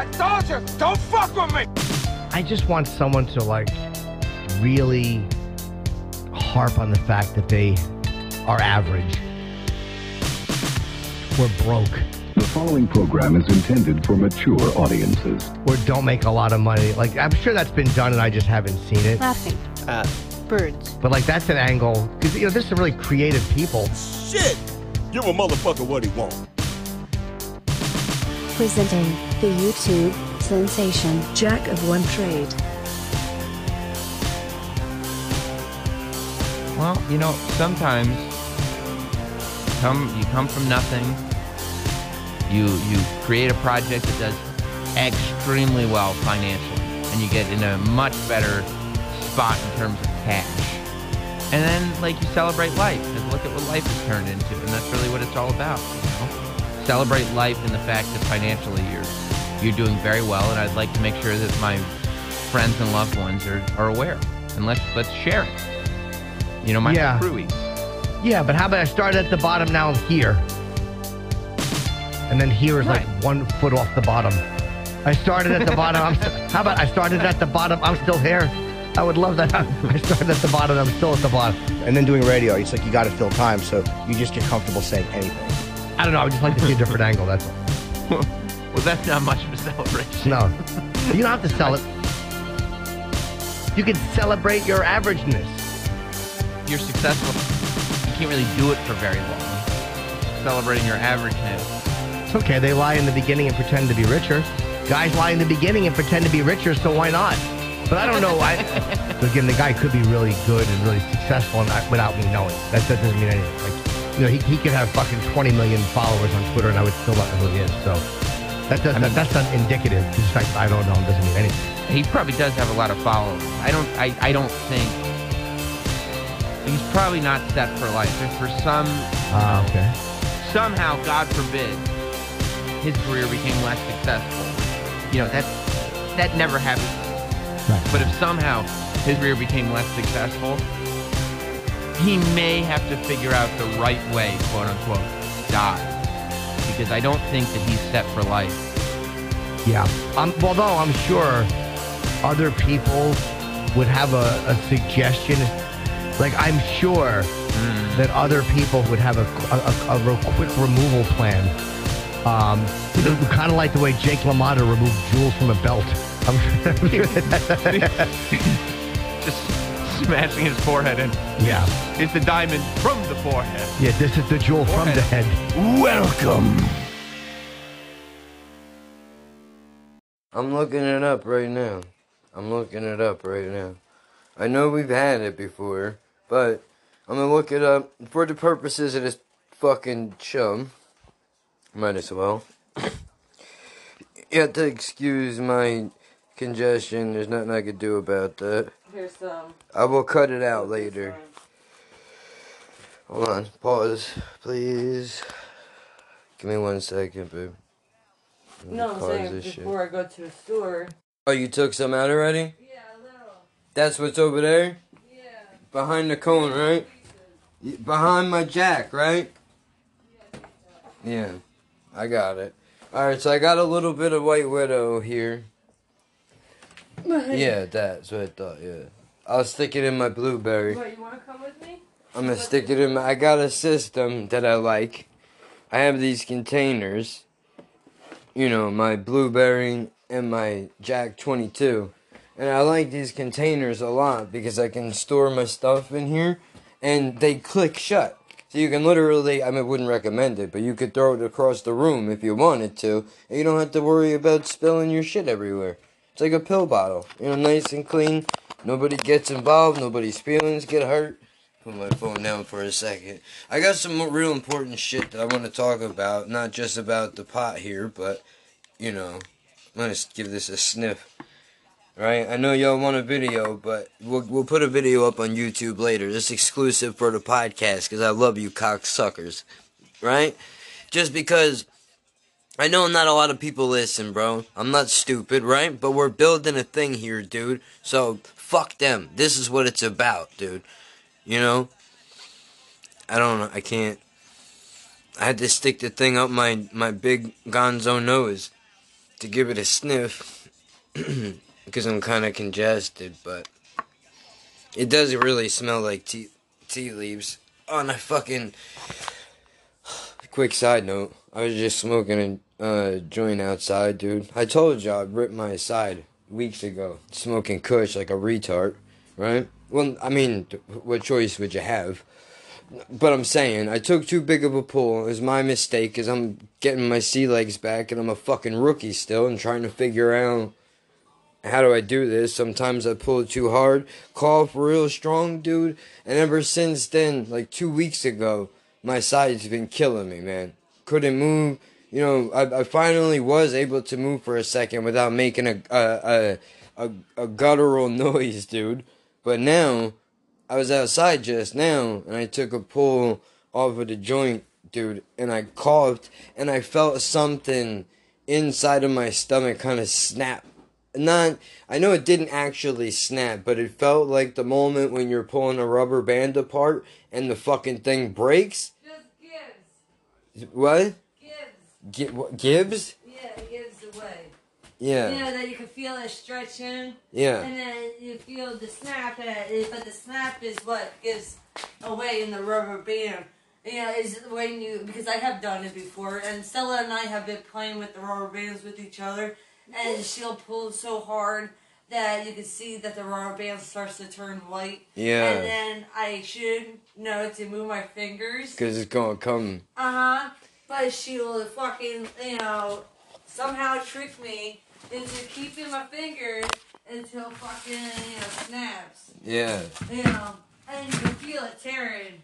I told you, don't fuck with me. I just want someone to like really harp on the fact that they are average. We're broke. The following program is intended for mature audiences. Or don't make a lot of money. Like I'm sure that's been done and I just haven't seen it. Laughing. Uh, Birds. But like that's an angle because you know there's some really creative people. Shit! Give a motherfucker what he wants. Presenting the YouTube sensation Jack of one trade. well, you know, sometimes come you come from nothing. You you create a project that does extremely well financially, and you get in a much better spot in terms of cash. And then like you celebrate life and look at what life has turned into, and that's really what it's all about. You know? Celebrate life and the fact that financially you're you're doing very well, and I'd like to make sure that my friends and loved ones are, are aware. And let's let's share it. You know, my Yeah. crew. Yeah, but how about I started at the bottom now I'm here, and then here is like one foot off the bottom. I started at the bottom. I'm st- how about I started at the bottom? I'm still here. I would love that. I started at the bottom. I'm still at the bottom. And then doing radio, it's like you got to fill time, so you just get comfortable saying anything. I don't know. I would just like to see a different angle. That's all. Well, that's not much of a celebration. No, you don't have to sell it. You can celebrate your averageness. You're successful. You can't really do it for very long. Celebrating your averageness. It's okay. They lie in the beginning and pretend to be richer. Guys lie in the beginning and pretend to be richer, so why not? But I don't know. I again, the guy could be really good and really successful, and I, without me knowing. That, that doesn't mean anything. Like, you know, he, he could have fucking 20 million followers on Twitter, and I would still not know who he is. So that does, I mean- that's not indicative. The fact I don't know doesn't mean anything. He probably does have a lot of followers. I don't. I, I don't think. He's probably not set for life. If for some Ah, okay. somehow, God forbid, his career became less successful, you know that that never happens. Right. But if somehow his career became less successful, he may have to figure out the right way, quote unquote, die. Because I don't think that he's set for life. Yeah. Um, although I'm sure other people would have a, a suggestion. Like I'm sure that other people would have a, a, a, quick removal plan. Um, kind of like the way Jake LaMotta removed jewels from a belt. I'm sure. Just smashing his forehead in. yeah. It's the diamond from the forehead. Yeah. This is the jewel from the head. Welcome. I'm looking it up right now. I'm looking it up right now. I know we've had it before, but I'm gonna look it up for the purposes of this fucking show. Might as well. you have to excuse my congestion. There's nothing I could do about that. Here's some. I will cut it out later. Hold on. Pause, please. Give me one second, babe. No, I'm saying this shit. before I go to the store. Oh, you took some out already? Yeah, a little. That's what's over there? Yeah. Behind the cone, right? Y- Behind my jack, right? Yeah, I got it. Alright, so I got a little bit of White Widow here. Yeah, that's what I thought, yeah. I'll stick it in my blueberry. What, you want to come with me? I'm gonna stick it in my. I got a system that I like. I have these containers. You know, my blueberry and my Jack 22. And I like these containers a lot because I can store my stuff in here and they click shut. So you can literally, I mean, wouldn't recommend it, but you could throw it across the room if you wanted to. And you don't have to worry about spilling your shit everywhere. It's like a pill bottle. You know, nice and clean. Nobody gets involved. Nobody's feelings get hurt. Put my phone down for a second. I got some real important shit that I want to talk about. Not just about the pot here, but, you know, to give this a sniff. Right? I know y'all want a video, but we'll, we'll put a video up on YouTube later. This exclusive for the podcast because I love you cocksuckers. Right? Just because I know not a lot of people listen, bro. I'm not stupid, right? But we're building a thing here, dude. So fuck them. This is what it's about, dude. You know? I don't know. I can't. I had to stick the thing up my my big gonzo nose. to give it a sniff because I'm kind of congested, but it does really smell like tea tea leaves. Oh, On a fucking quick side note, I was just smoking a uh, joint outside, dude. I told you I ripped my side weeks ago, smoking Kush like a retard, right? Well, I mean, what choice would you have? But I'm saying, I took too big of a pull. It was my mistake because I'm getting my sea legs back and I'm a fucking rookie still and trying to figure out how do I do this. Sometimes I pull too hard, cough real strong, dude. And ever since then, like two weeks ago, my side's been killing me, man. Couldn't move. You know, I, I finally was able to move for a second without making a a, a, a, a guttural noise, dude. But now, I was outside just now, and I took a pull off of the joint, dude, and I coughed, and I felt something inside of my stomach kind of snap. Not, I know it didn't actually snap, but it felt like the moment when you're pulling a rubber band apart and the fucking thing breaks. Just gives. What? Gives. Gi- what, Gibbs? Yeah, it gives away. Yeah. You know that you can feel it stretching. Yeah. And then you feel the snap, and it, but the snap is what gives away in the rubber band. Know, is when you because I have done it before, and Stella and I have been playing with the rubber bands with each other, and she'll pull so hard that you can see that the rubber band starts to turn white. Yeah. And then I should know to move my fingers. Because it's gonna come. Uh huh. But she'll fucking, you know, somehow trick me into keeping my fingers until fucking, you know, snaps. Yeah. You know, and you can feel it tearing.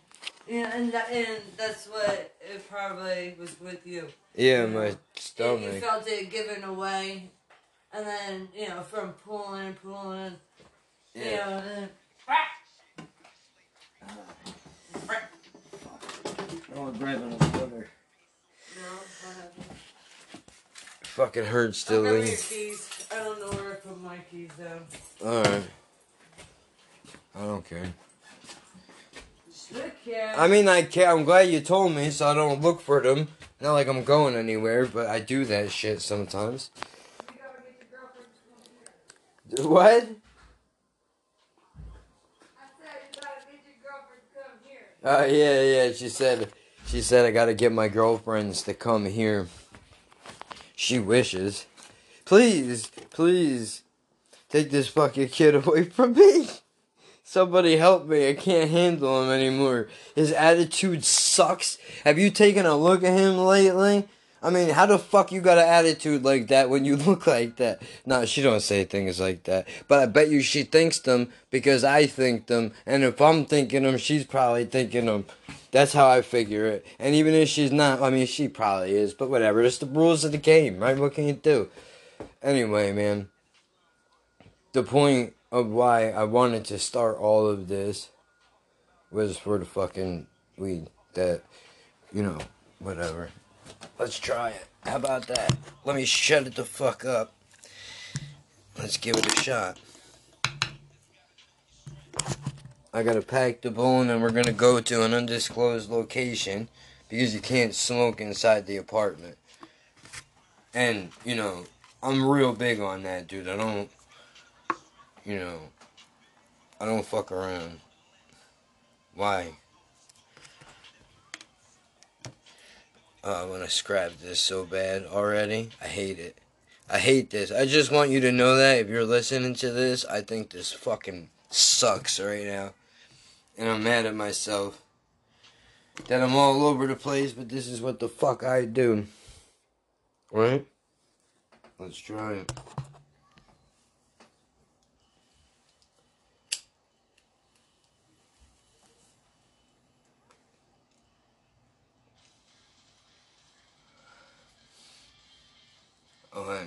Yeah, and that, and that's what it probably was with you. Yeah, my And you felt it giving away, and then you know from pulling and pulling, you Yeah. know, and Oh, grabbing a brother. no, what happened? Fucking hurts I'll still. grab Lee. your keys. I don't know where I put my keys though. Alright. I don't care. I mean, I care. I'm glad you told me so I don't look for them. Not like I'm going anywhere, but I do that shit sometimes. What? I said you gotta get your girlfriend to come here. Uh, yeah, yeah. She said, she said I gotta get my girlfriends to come here. She wishes. Please, please, take this fucking kid away from me. Somebody help me. I can't handle him anymore. His attitude sucks. Have you taken a look at him lately? I mean, how the fuck you got an attitude like that when you look like that? No, she don't say things like that. But I bet you she thinks them because I think them. And if I'm thinking them, she's probably thinking them. That's how I figure it. And even if she's not, I mean, she probably is. But whatever. It's the rules of the game, right? What can you do? Anyway, man. The point of why I wanted to start all of this was for the fucking weed. That, you know, whatever. Let's try it. How about that? Let me shut it the fuck up. Let's give it a shot. I gotta pack the bone and we're gonna go to an undisclosed location because you can't smoke inside the apartment. And, you know, I'm real big on that, dude. I don't, you know, I don't fuck around. Why? Oh, I want to scrap this so bad already. I hate it. I hate this. I just want you to know that if you're listening to this, I think this fucking sucks right now. And I'm mad at myself. That I'm all over the place, but this is what the fuck I do. Right? Let's try it. Okay.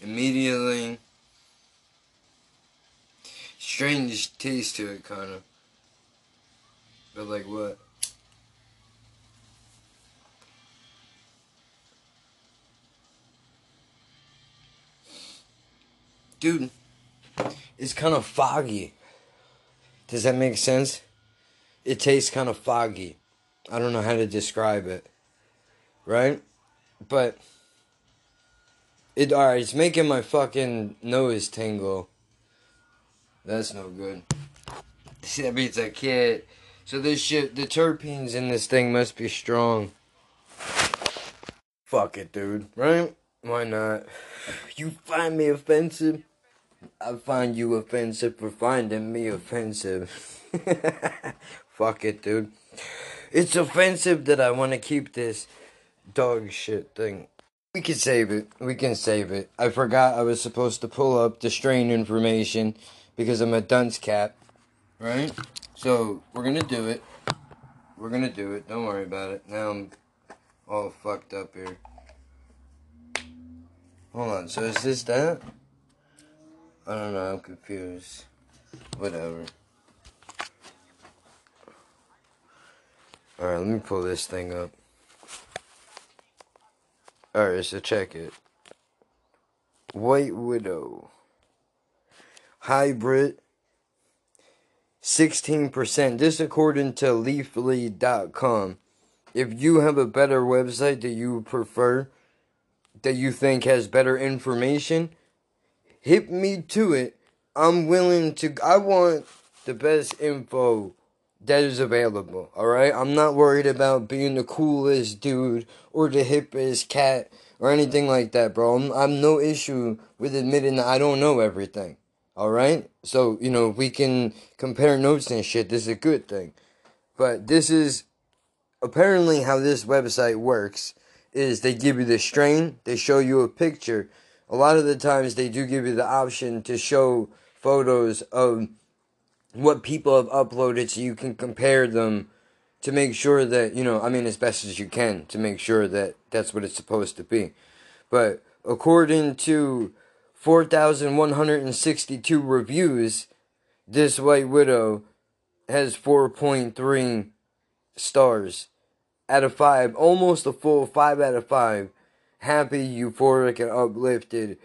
Immediately, strange taste to it, kind of. But like what? Dude, it's kind of foggy. Does that make sense? It tastes kind of foggy. I don't know how to describe it. Right? But It alright, it's making my fucking nose tingle. That's no good. See, that means I can't. So this shit, the terpenes in this thing must be strong. Fuck it, dude. Right? Why not? You find me offensive? I find you offensive for finding me offensive. Fuck it, dude. It's offensive that I want to keep this dog shit thing. We can save it. We can save it. I forgot I was supposed to pull up the strain information because I'm a dunce cat. Right? So, we're gonna do it. We're gonna do it. Don't worry about it. Now I'm all fucked up here. Hold on. So, is this that? I don't know. I'm confused. Whatever. Alright, let me pull this thing up. Alright, so check it. White Widow. Hybrid. 16%. This according to leafly.com. If you have a better website that you prefer, that you think has better information, hit me to it. I'm willing to, I want the best info that is available. All right, I'm not worried about being the coolest dude or the hippest cat or anything like that, bro. I'm, I'm no issue with admitting that I don't know everything. All right, so you know we can compare notes and shit. This is a good thing, but this is apparently how this website works. Is they give you the strain, they show you a picture. A lot of the times they do give you the option to show photos of what people have uploaded so you can compare them to make sure that, you know, I mean, as best as you can to make sure that that's what it's supposed to be. But according to 4,162 reviews, this White Widow has 4.3 stars out of 5, almost a full 5 out of 5. Happy, euphoric, and uplifted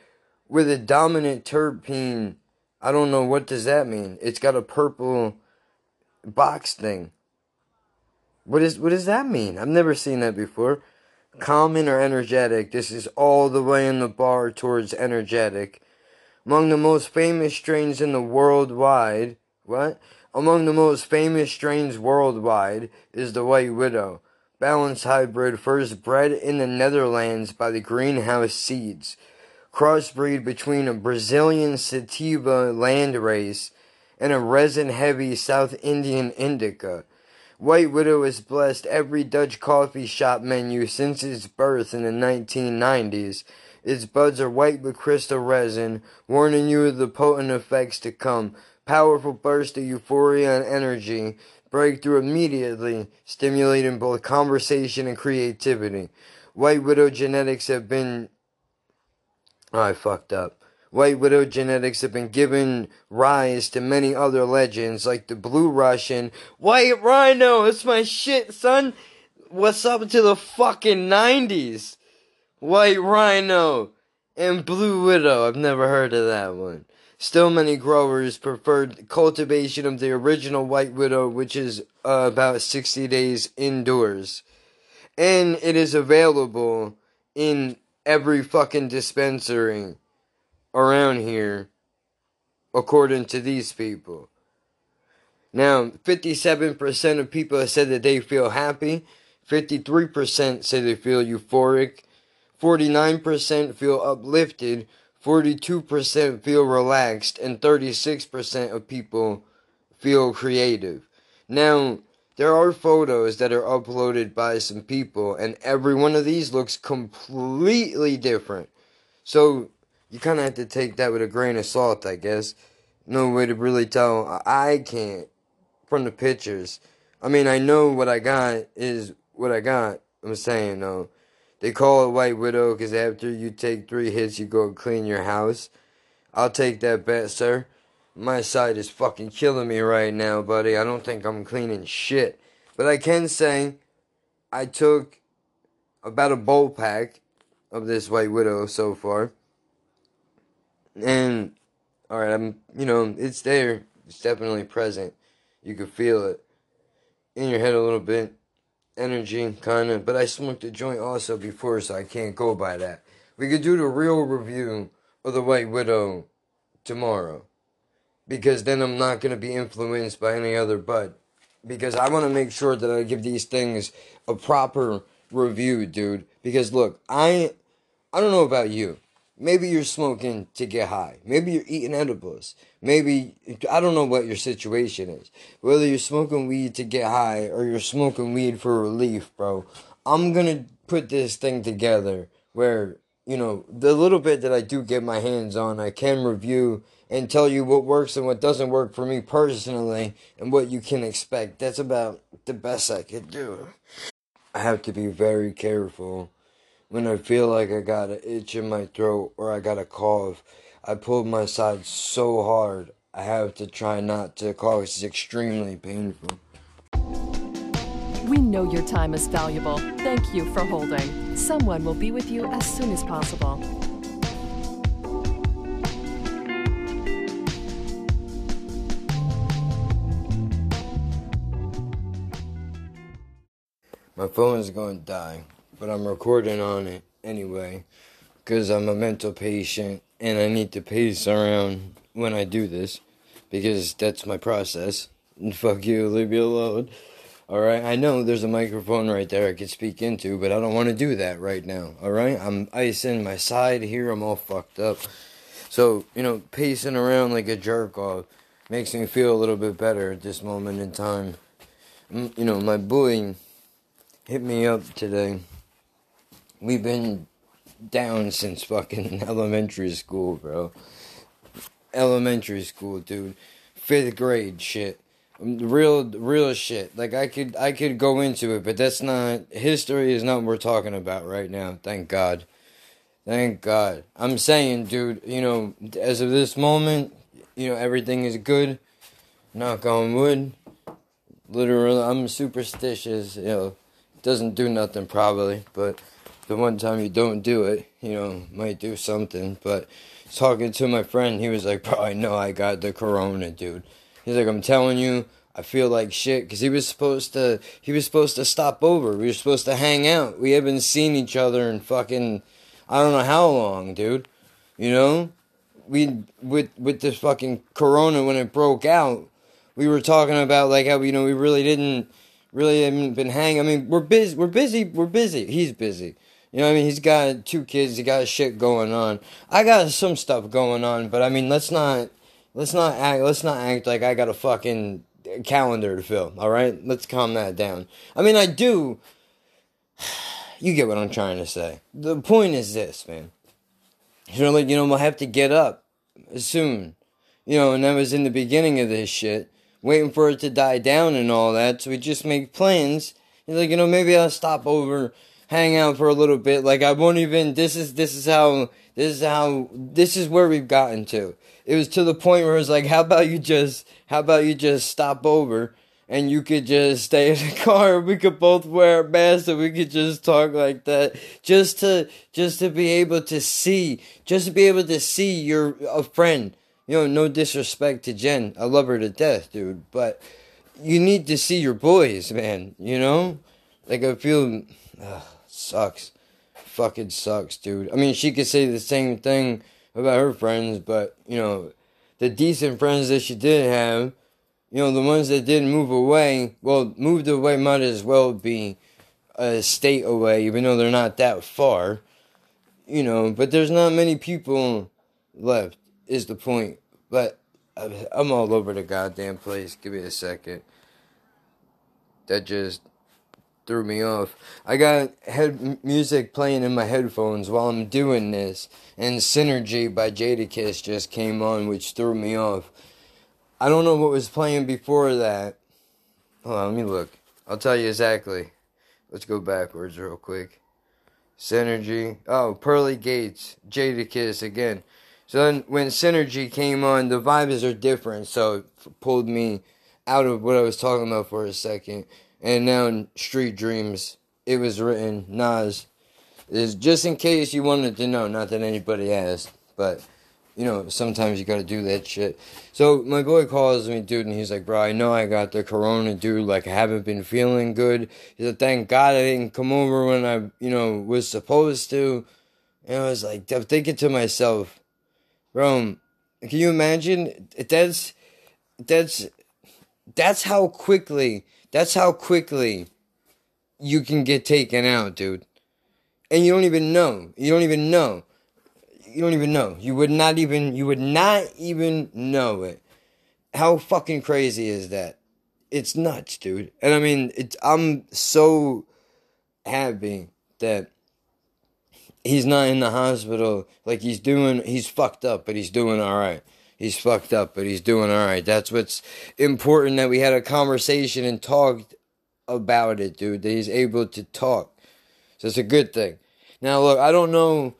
with a dominant terpene I don't know what does that mean. It's got a purple box thing. What is what does that mean? I've never seen that before. Common or energetic. This is all the way in the bar towards energetic. Among the most famous strains in the worldwide, what? Among the most famous strains worldwide is the White Widow, balanced hybrid first bred in the Netherlands by the Greenhouse Seeds crossbreed between a Brazilian sativa landrace and a resin-heavy South Indian indica. White Widow has blessed every Dutch coffee shop menu since its birth in the 1990s. Its buds are white with crystal resin, warning you of the potent effects to come. Powerful burst of euphoria and energy. Breakthrough immediately, stimulating both conversation and creativity. White Widow genetics have been I fucked up. White Widow genetics have been given rise to many other legends, like the Blue Russian. White Rhino, it's my shit, son. What's up to the fucking 90s? White Rhino and Blue Widow. I've never heard of that one. Still, many growers preferred cultivation of the original White Widow, which is uh, about 60 days indoors. And it is available in every fucking dispensary around here, according to these people. Now, 57% of people have said that they feel happy, 53% say they feel euphoric, 49% feel uplifted, 42% feel relaxed, and 36% of people feel creative. Now, there are photos that are uploaded by some people, and every one of these looks completely different. So you kind of have to take that with a grain of salt, I guess. No way to really tell. I can't from the pictures. I mean, I know what I got is what I got. I'm saying, though. They call it White Widow because after you take three hits, you go clean your house. I'll take that bet, sir. My side is fucking killing me right now, buddy. I don't think I'm cleaning shit. But I can say I took about a bowl pack of this White Widow so far. And, alright, I'm, you know, it's there. It's definitely present. You can feel it in your head a little bit. Energy, kind of. But I smoked a joint also before, so I can't go by that. We could do the real review of The White Widow tomorrow. Because then I'm not going to be influenced by any other bud. Because I want to make sure that I give these things a proper review, dude. Because look, I I don't know about you. Maybe you're smoking to get high. Maybe you're eating edibles. Maybe I don't know what your situation is. Whether you're smoking weed to get high or you're smoking weed for relief, bro. I'm going to put this thing together where, you know, the little bit that I do get my hands on, I can review and tell you what works and what doesn't work for me personally and what you can expect. That's about the best I could do. I have to be very careful when I feel like I got an itch in my throat or I got a cough. I pull my side so hard, I have to try not to cough. It's extremely painful. We know your time is valuable. Thank you for holding. Someone will be with you as soon as possible. My phone is going to die, but I'm recording on it anyway because I'm a mental patient and I need to pace around when I do this because that's my process. And fuck you, leave me alone. Alright, I know there's a microphone right there I could speak into, but I don't want to do that right now. Alright, I'm icing my side here, I'm all fucked up. So, you know, pacing around like a jerk off makes me feel a little bit better at this moment in time. Mm, You know, my boy hit me up today. We've been down since fucking elementary school, bro. Elementary school, dude. Fifth grade shit. Um, real, real shit. Like I could, I could go into it, but that's not history. Is not what we're talking about right now. Thank God. Thank God. I'm saying, dude. You know, as of this moment, you know everything is good. Knock on wood. Literally, I'm superstitious. You know, doesn't do nothing probably, but the one time you don't do it, you know, might do something. But talking to my friend, he was like, "Bro, I know I got the corona, dude." He's like, "I'm telling you, I feel like shit." Because he was supposed to, he was supposed to stop over. We were supposed to hang out. We haven't seen each other in fucking, I don't know how long, dude. You know, we with with this fucking corona when it broke out, we were talking about like how you know we really didn't really haven't been hanging. I mean, we're busy. We're busy. We're busy. He's busy. You know, I mean, he's got two kids. He got shit going on. I got some stuff going on, but I mean, let's not let's not act let's not act like I got a fucking calendar to fill. All right, let's calm that down. I mean, I do. You get what I'm trying to say. The point is this, man. You know, like you know, I'll have to get up soon. You know, and that was in the beginning of this shit waiting for it to die down and all that. So we just make plans. He's like, you know, maybe I'll stop over, hang out for a little bit. Like I won't even. This is this is how this is how this is where we've gotten to. It was to the point where it's like, how about you just how about you just stop over and you could just stay in the car. We could both wear masks and we could just talk like that, just to just to be able to see, just to be able to see your a friend you know, no disrespect to Jen. I love her to death, dude. But you need to see your boys, man. You know? Like, I feel. Ugh, sucks. Fucking sucks, dude. I mean, she could say the same thing about her friends, but, you know, the decent friends that she did have, you know, the ones that didn't move away, well, moved away might as well be a state away, even though they're not that far. You know, but there's not many people left is the point. But I'm all over the goddamn place. Give me a second. That just threw me off. I got head music playing in my headphones while I'm doing this, and Synergy by Jadakiss just came on, which threw me off. I don't know what was playing before that. Hold on, let me look. I'll tell you exactly. Let's go backwards real quick. Synergy. Oh, Pearly Gates. Jadakiss again. So then when Synergy came on, the vibes are different. So it pulled me out of what I was talking about for a second. And now in Street Dreams, it was written Nas. Is just in case you wanted to know, not that anybody asked, but you know, sometimes you gotta do that shit. So my boy calls me, dude, and he's like, bro, I know I got the corona, dude. Like, I haven't been feeling good. He said, thank God I didn't come over when I, you know, was supposed to. And I was like, I'm thinking to myself, bro, can you imagine? That's that's that's how quickly that's how quickly you can get taken out, dude. And you don't even know. You don't even know. You don't even know. You would not even you would not even know it. How fucking crazy is that? It's nuts, dude. And I mean, it's I'm so happy that he's not in the hospital. Like he's doing, he's fucked up, but he's doing all right. He's fucked up, but he's doing all right. That's what's important. That we had a conversation and talked about it, dude. That he's able to talk. So it's a good thing. Now, look, I don't know.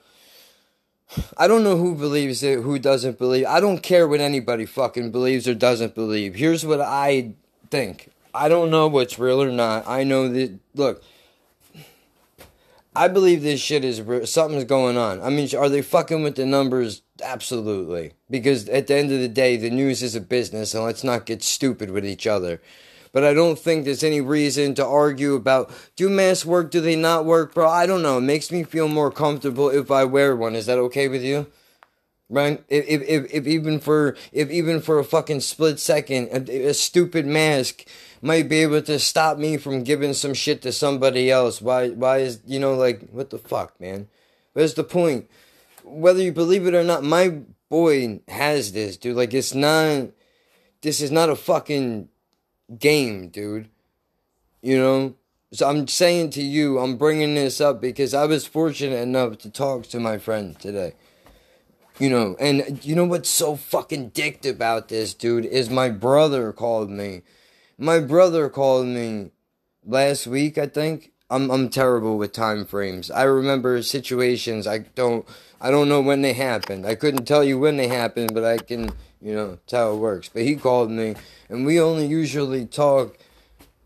I don't know who believes it, who doesn't believe. I don't care what anybody fucking believes or doesn't believe. Here's what I think. I don't know what's real or not. I know that. Look, I believe this shit is something's going on. I mean, are they fucking with the numbers? Absolutely. Because at the end of the day, the news is a business, and let's not get stupid with each other. But I don't think there's any reason to argue about do masks work, do they not work, bro? I don't know. It makes me feel more comfortable if I wear one. Is that okay with you? Right? If if if, if even for if even for a fucking split second, a, a stupid mask might be able to stop me from giving some shit to somebody else. Why why is you know like what the fuck, man? What's the point? Whether you believe it or not, my boy has this, dude. Like it's not this is not a fucking game, dude. You know? So I'm saying to you, I'm bringing this up because I was fortunate enough to talk to my friend today. You know, and you know what's so fucking dicked about this, dude, is my brother called me my brother called me last week, I think. I'm I'm terrible with time frames. I remember situations I don't I don't know when they happened. I couldn't tell you when they happened, but I can, you know, tell it works. But he called me and we only usually talk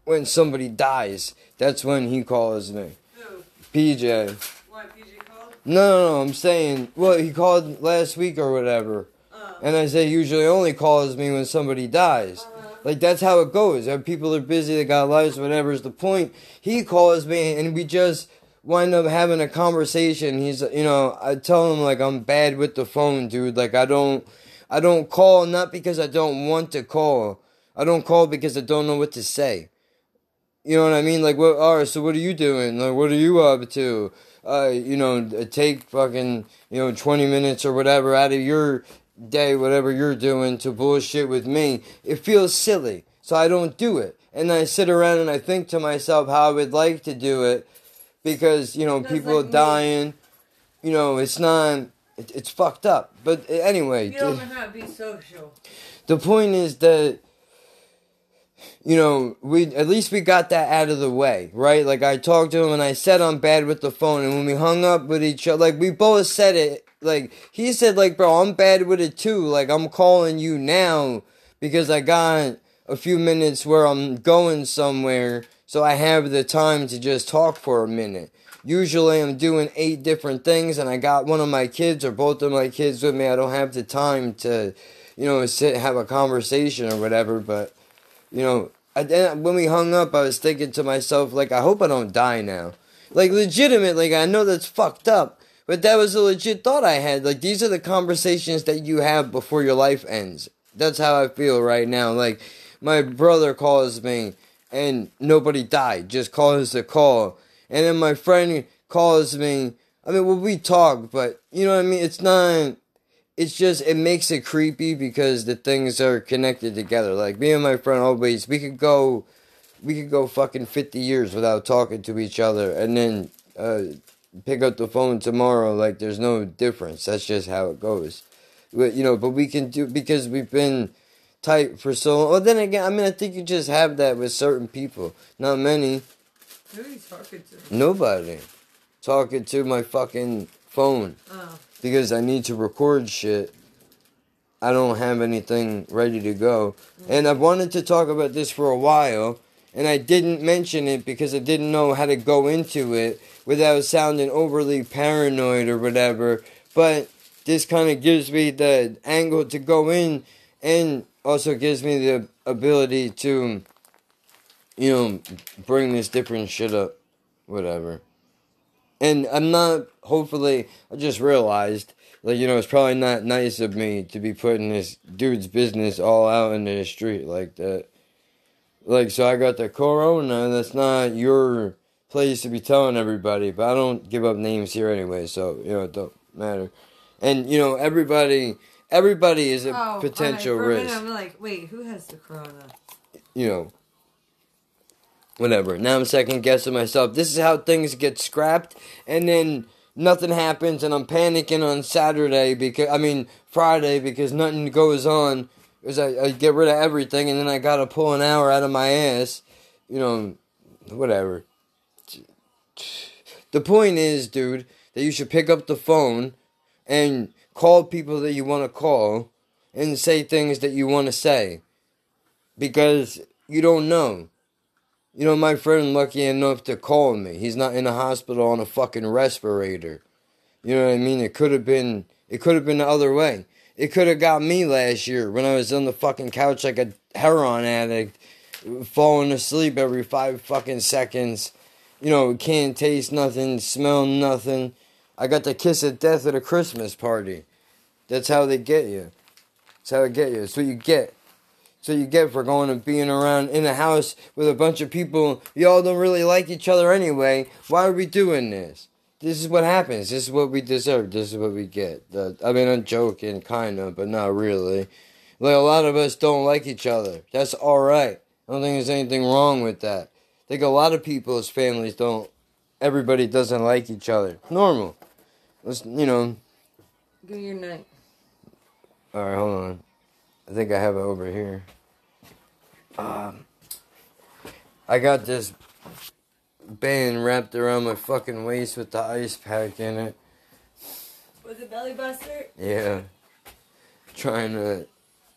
when somebody dies. That's when he calls me. Who? PJ. What, PJ called? No, no, no, I'm saying, well, he called last week or whatever. Uh. And I say usually only calls me when somebody dies. Like that's how it goes. People are busy, they got lives, whatever is the point. He calls me and we just wind up having a conversation. He's you know, I tell him like I'm bad with the phone, dude. Like I don't I don't call not because I don't want to call. I don't call because I don't know what to say. You know what I mean? Like what alright, so what are you doing? Like what are you up to? Uh, you know, take fucking, you know, 20 minutes or whatever out of your day, whatever you're doing, to bullshit with me, it feels silly. So I don't do it. And I sit around and I think to myself how I would like to do it because, you know, people like are me. dying. You know, it's not, it, it's fucked up. But anyway, You don't the- know how to be social. the point is that you know we at least we got that out of the way right like i talked to him and i said i'm bad with the phone and when we hung up with each other like we both said it like he said like bro i'm bad with it too like i'm calling you now because i got a few minutes where i'm going somewhere so i have the time to just talk for a minute usually i'm doing eight different things and i got one of my kids or both of my kids with me i don't have the time to you know, sit have a conversation or whatever. But you know, I, when we hung up, I was thinking to myself, like, I hope I don't die now. Like, legitimately, I know that's fucked up, but that was a legit thought I had. Like, these are the conversations that you have before your life ends. That's how I feel right now. Like, my brother calls me and nobody died, just calls the call. And then my friend calls me. I mean, well, we talk, but you know what I mean? It's not it's just it makes it creepy because the things are connected together. Like me and my friend always we could go we could go fucking fifty years without talking to each other and then uh, pick up the phone tomorrow like there's no difference. That's just how it goes. But you know, but we can do because we've been tight for so long. Well then again I mean I think you just have that with certain people. Not many. Who are you talking to? Nobody. Talking to my fucking phone Oh. because I need to record shit. I don't have anything ready to go. Mm. And I've wanted to talk about this for a while, and I didn't mention it because I didn't know how to go into it without sounding overly paranoid or whatever. But this kind of gives me the angle to go in and also gives me the ability to, you know, bring this different shit up. Whatever. And I'm not. Hopefully, I just realized, like you know, it's probably not nice of me to be putting this dude's business all out into the street like that. Like, so I got the corona. That's not your place to be telling everybody, but I don't give up names here anyway, so you know it don't matter. And you know, everybody, everybody is a Oh, potential minute, risk. I'm like, wait, who has the corona? you know, whatever. Now I'm second guessing myself. This is how things get scrapped, and then nothing happens, and I'm panicking on Saturday because I mean Friday because nothing goes on. Because I, I get rid of everything, and then I gotta pull an hour out of my ass. You know, whatever. The point is, dude, that you should pick up the phone and call people that you want to call and say things that you want to say because you don't know. You know, my friend lucky enough to call me. He's not in a hospital on a fucking respirator. You know what I mean? It could have been it could have been the other way. It could have got me last year when I was on the fucking couch like a heroin addict, falling asleep every five fucking seconds. You know, can't taste nothing, smell nothing. I got the kiss of death at a Christmas party. That's how they get you. That's how they get you. That's what you get. So you get for going and being around in a house with a bunch of people y'all don't really like each other anyway. Why are we doing this? This is what happens. This is what we deserve. This is what we get. Uh, I mean, I'm joking, kind of, but not really. Like a lot of us don't like each other. That's all right. I don't think there's anything wrong with that. Think a lot of people's families don't. Everybody doesn't like each other. Normal. Let's, you know. Give me your night. All right, hold on. I think I have it over here. Um, I got this band wrapped around my fucking waist with the ice pack in it. Was it Belly Buster? Yeah. Trying to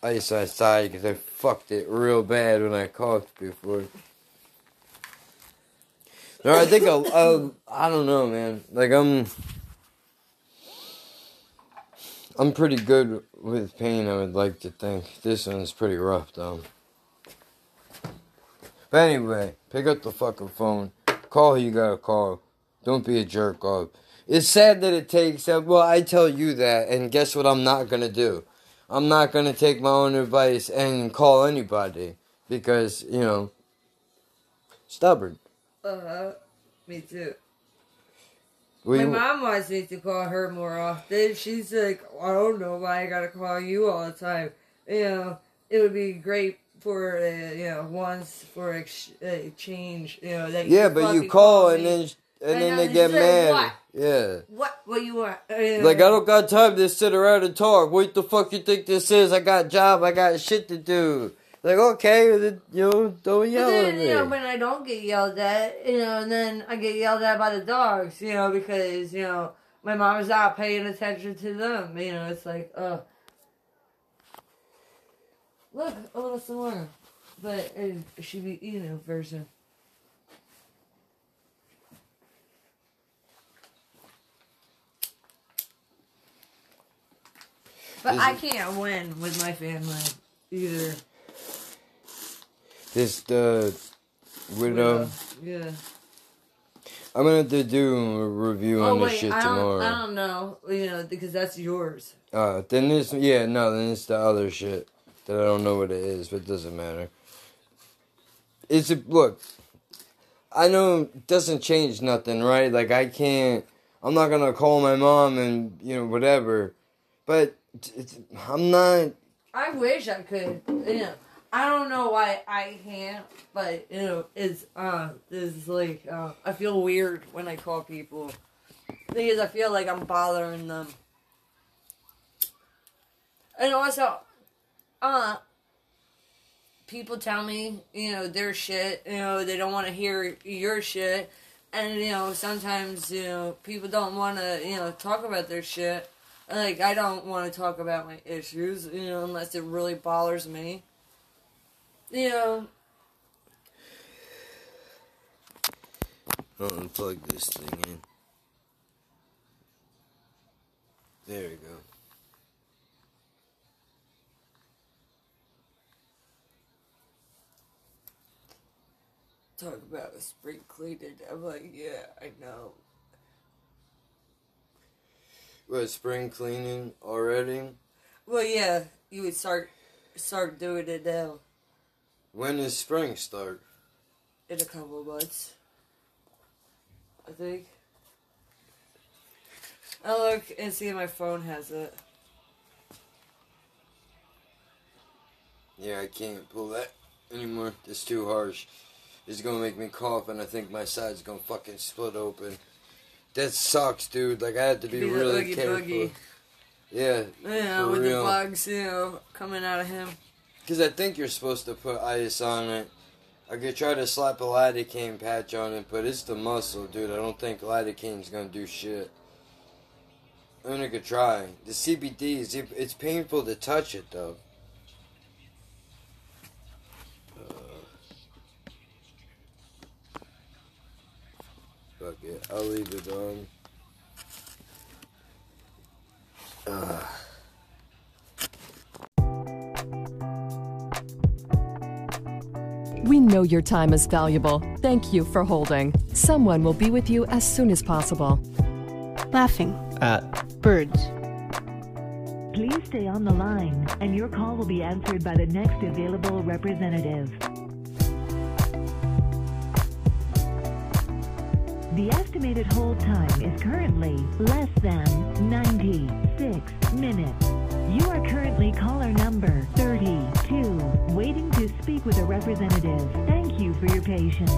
ice outside because I fucked it real bad when I coughed before. No, I think I'll, I'll, I don't know, man. Like I'm, I'm pretty good with pain. I would like to think this one's pretty rough though. But anyway, pick up the fucking phone. Call who you gotta call. Don't be a jerk off. It's sad that it takes that. Well, I tell you that, and guess what? I'm not gonna do. I'm not gonna take my own advice and call anybody because you know, stubborn. Uh huh. Me too. Well, My mom wants me to call her more often. She's like, I don't know why I gotta call you all the time. You know, it would be great for uh, you know once for ex- uh, exchange. You know that. yeah, you but you call and me. then and I then they get mad. "What?" Yeah. What? What you want? Uh, Like I don't got time to sit around and talk. What the fuck you think this is? I got job. I got shit to do. Like okay, then, you know, don't yell But at then, me. you know, when I don't get yelled at, you know, and then I get yelled at by the dogs, you know, because, you know, my mom's not paying attention to them. You know, it's like, uh. Look, a little some more. But it should be, you know, version. But I can't win with my family either. This the widow. Yeah. I'm gonna have to do a review Oh on this shit I don't, tomorrow. I don't know, you know, because that's yours. Uh, then this, yeah, no, then it's the other shit that I don't know what it is, but it doesn't matter. It's a look. I know it doesn't change nothing, right? Like I can't. I'm not gonna call my mom and you know whatever, but it's, I'm not. I wish I could, you know. I don't know why I can't, but you know, it's uh, it's like uh, I feel weird when I call people because I feel like I'm bothering them, and also, uh, people tell me you know their shit, you know they don't want to hear your shit, and you know sometimes you know people don't want to you know talk about their shit. Like I don't want to talk about my issues, you know, unless it really bothers me. Know, I'll unplug this thing in. There we go. talk about spring cleaning. I'm like, yeah, I know. What, spring cleaning already? Well, yeah, you would start start doing it now When does spring start? in a couple of months. I think. I'll look and see if my phone has it. Yeah, I can't pull that anymore. It's too harsh. It's gonna make me cough, and I think my side's gonna fucking split open. That sucks, dude. Like, I had to be, Be really Oogie careful. Yeah, Yeah, with real. the bugs, you know, coming out of him. Because I think you're supposed to put ice on it. I could try to slap a lidocaine patch on it, but it's the muscle, dude. I don't think lidocaine's gonna do shit. I mean, I could try. The CBD is it's painful to touch it though. Uh, fuck it, I'll leave it on. Uh. We know your time is valuable. Thank you for holding. Someone will be with you as soon as possible. Laughing. At Birds. Please stay on the line, and your call will be answered by the next available representative. The estimated hold time is currently less than 96 minutes. You are currently caller number 32, waiting to speak with a representative. Thank you for your patience.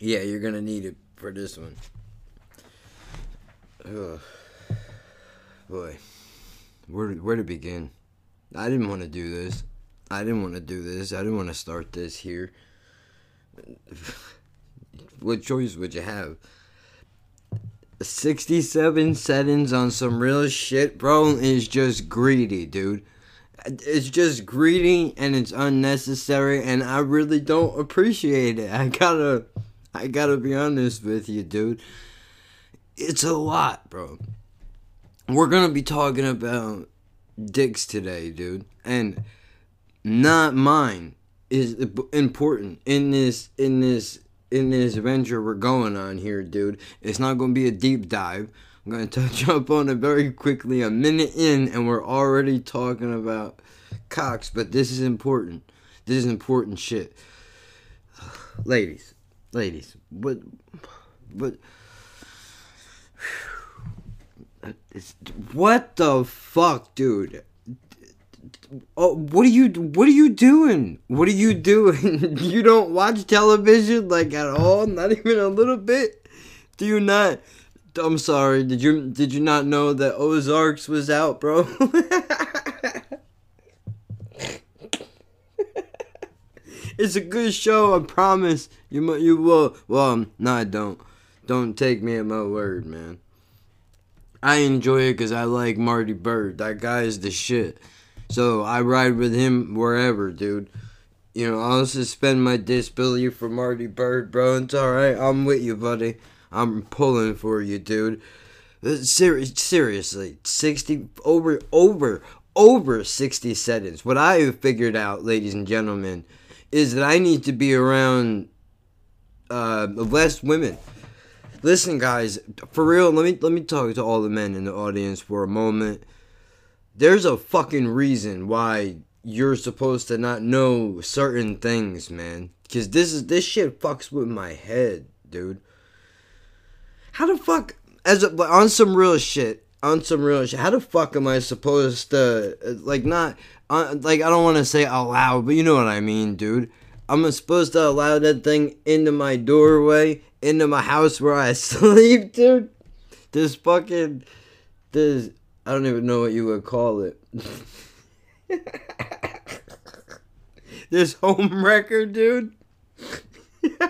Yeah, you're gonna need it for this one. Ugh. Boy, where where to begin? I didn't want to do this. I didn't want to do this. I didn't want to start this here. what choice would you have? 67 settings on some real shit, bro, is just greedy, dude. It's just greedy and it's unnecessary, and I really don't appreciate it. I gotta, I gotta be honest with you, dude. It's a lot, bro. We're gonna be talking about dicks today, dude, and not mine is important in this in this in this venture we're going on here, dude. It's not gonna be a deep dive. I'm gonna touch up on it very quickly. A minute in, and we're already talking about cocks, but this is important. This is important shit, ladies, ladies. But what? What the fuck, dude? Oh, what are you? What are you doing? What are you doing? you don't watch television like at all? Not even a little bit? Do you not? I'm sorry. Did you did you not know that Ozarks was out, bro? it's a good show. I promise. You you will. Well, no, I don't. Don't take me at my word, man. I enjoy it because I like Marty Byrde. That guy is the shit. So I ride with him wherever, dude. You know, I'll suspend my disbelief for Marty Byrde, bro. It's alright. I'm with you, buddy. I'm pulling for you, dude. Ser- seriously, 60, over, over, over 60 seconds. What I have figured out, ladies and gentlemen, is that I need to be around uh, less women. Listen, guys, for real, let me let me talk to all the men in the audience for a moment. There's a fucking reason why you're supposed to not know certain things, man. Cause this is this shit fucks with my head, dude. How the fuck as a, on some real shit, on some real shit. How the fuck am I supposed to like not uh, like I don't want to say out loud, but you know what I mean, dude. I'm supposed to allow that thing into my doorway, into my house where I sleep, dude. This fucking this I don't even know what you would call it. this home record, dude.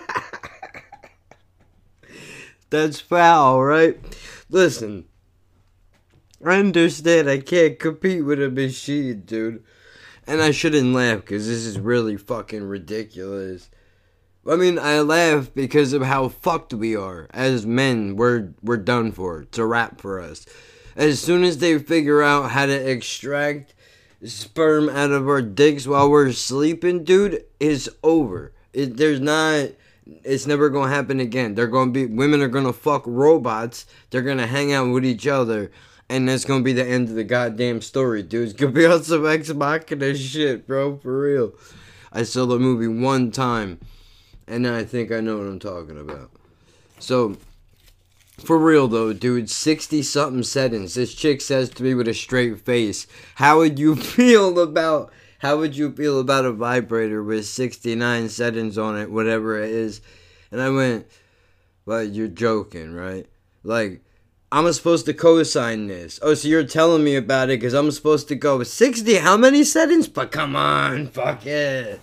That's foul, right? Listen, I understand I can't compete with a machine, dude. And I shouldn't laugh because this is really fucking ridiculous. I mean, I laugh because of how fucked we are as men. We're we're done for. It's a wrap for us. As soon as they figure out how to extract sperm out of our dicks while we're sleeping, dude, it's over. It, there's not. It's never gonna happen again. They're gonna be women are gonna fuck robots. They're gonna hang out with each other, and that's gonna be the end of the goddamn story, dude. It's gonna be on some Ex Machina shit, bro. For real. I saw the movie one time, and I think I know what I'm talking about. So, for real though, dude, 60 something settings. This chick says to me with a straight face, How would you feel about. How would you feel about a vibrator with 69 settings on it, whatever it is? And I went, Well, you're joking, right? Like, I'm supposed to co-sign this. Oh, so you're telling me about it because I'm supposed to go 60. How many settings? But come on, fuck it,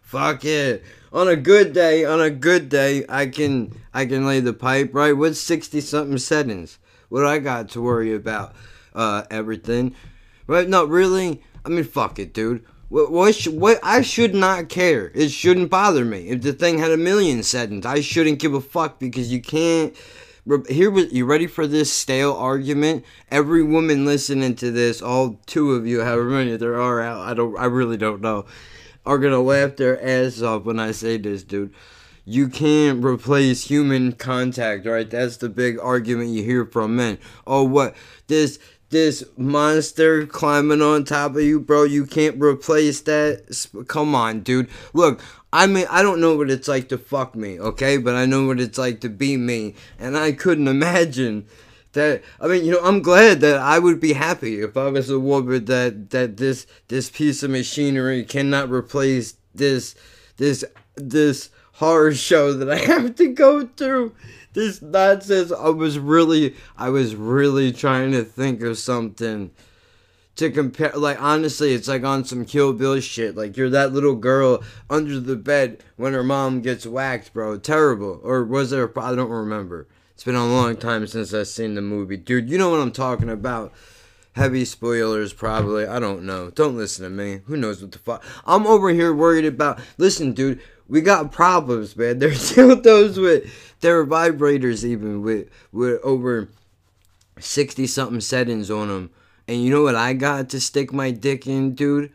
fuck it. On a good day, on a good day, I can I can lay the pipe right with 60 something settings. What I got to worry about? Uh, everything. Right? Not really. I mean, fuck it, dude. What, what, sh- what I should not care. It shouldn't bother me. If the thing had a million settings, I shouldn't give a fuck because you can't here you ready for this stale argument? Every woman listening to this all two of you however many there are out i don't i really don't know are gonna laugh their ass off when i say this dude. You can't replace human contact right? That's the big argument you hear from men. Oh what this this monster climbing on top of you, bro. You can't replace that. Come on, dude. Look, I mean, I don't know what it's like to fuck me, okay? But I know what it's like to be me. And I couldn't imagine that. I mean, you know, I'm glad that I would be happy if I was a woman that, that this, this piece of machinery cannot replace this, this, this horror show that I have to go through this nonsense. I was really, I was really trying to think of something to compare. Like honestly, it's like on some Kill Bill shit. Like you're that little girl under the bed when her mom gets whacked, bro. Terrible. Or was there? I don't remember. It's been a long time since I've seen the movie, dude. You know what I'm talking about. Heavy spoilers, probably. I don't know. Don't listen to me. Who knows what the fuck? I'm over here worried about. Listen, dude we got problems, man. There's dildos with there are vibrators even with with over sixty something settings on them. And you know what I got to stick my dick in, dude?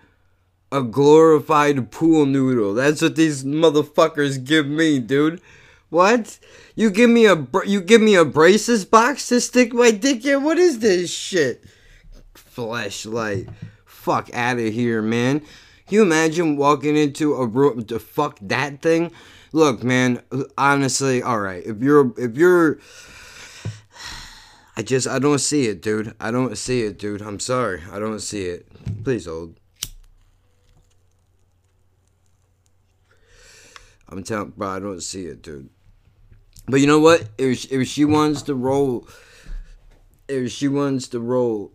A glorified pool noodle. That's what these motherfuckers give me, dude. What? You give me a you give me a braces box to stick my dick in? What is this shit? Fleshlight. Fuck out of here, man. Can you imagine walking into a room to fuck that thing? Look, man, honestly, all right. If you're if you're I just I don't see it, dude. I don't see it, dude. I'm sorry. I don't see it. Please hold. I'm telling, bro. I don't see it, dude. But you know what? If if she wants to roll, if she wants to roll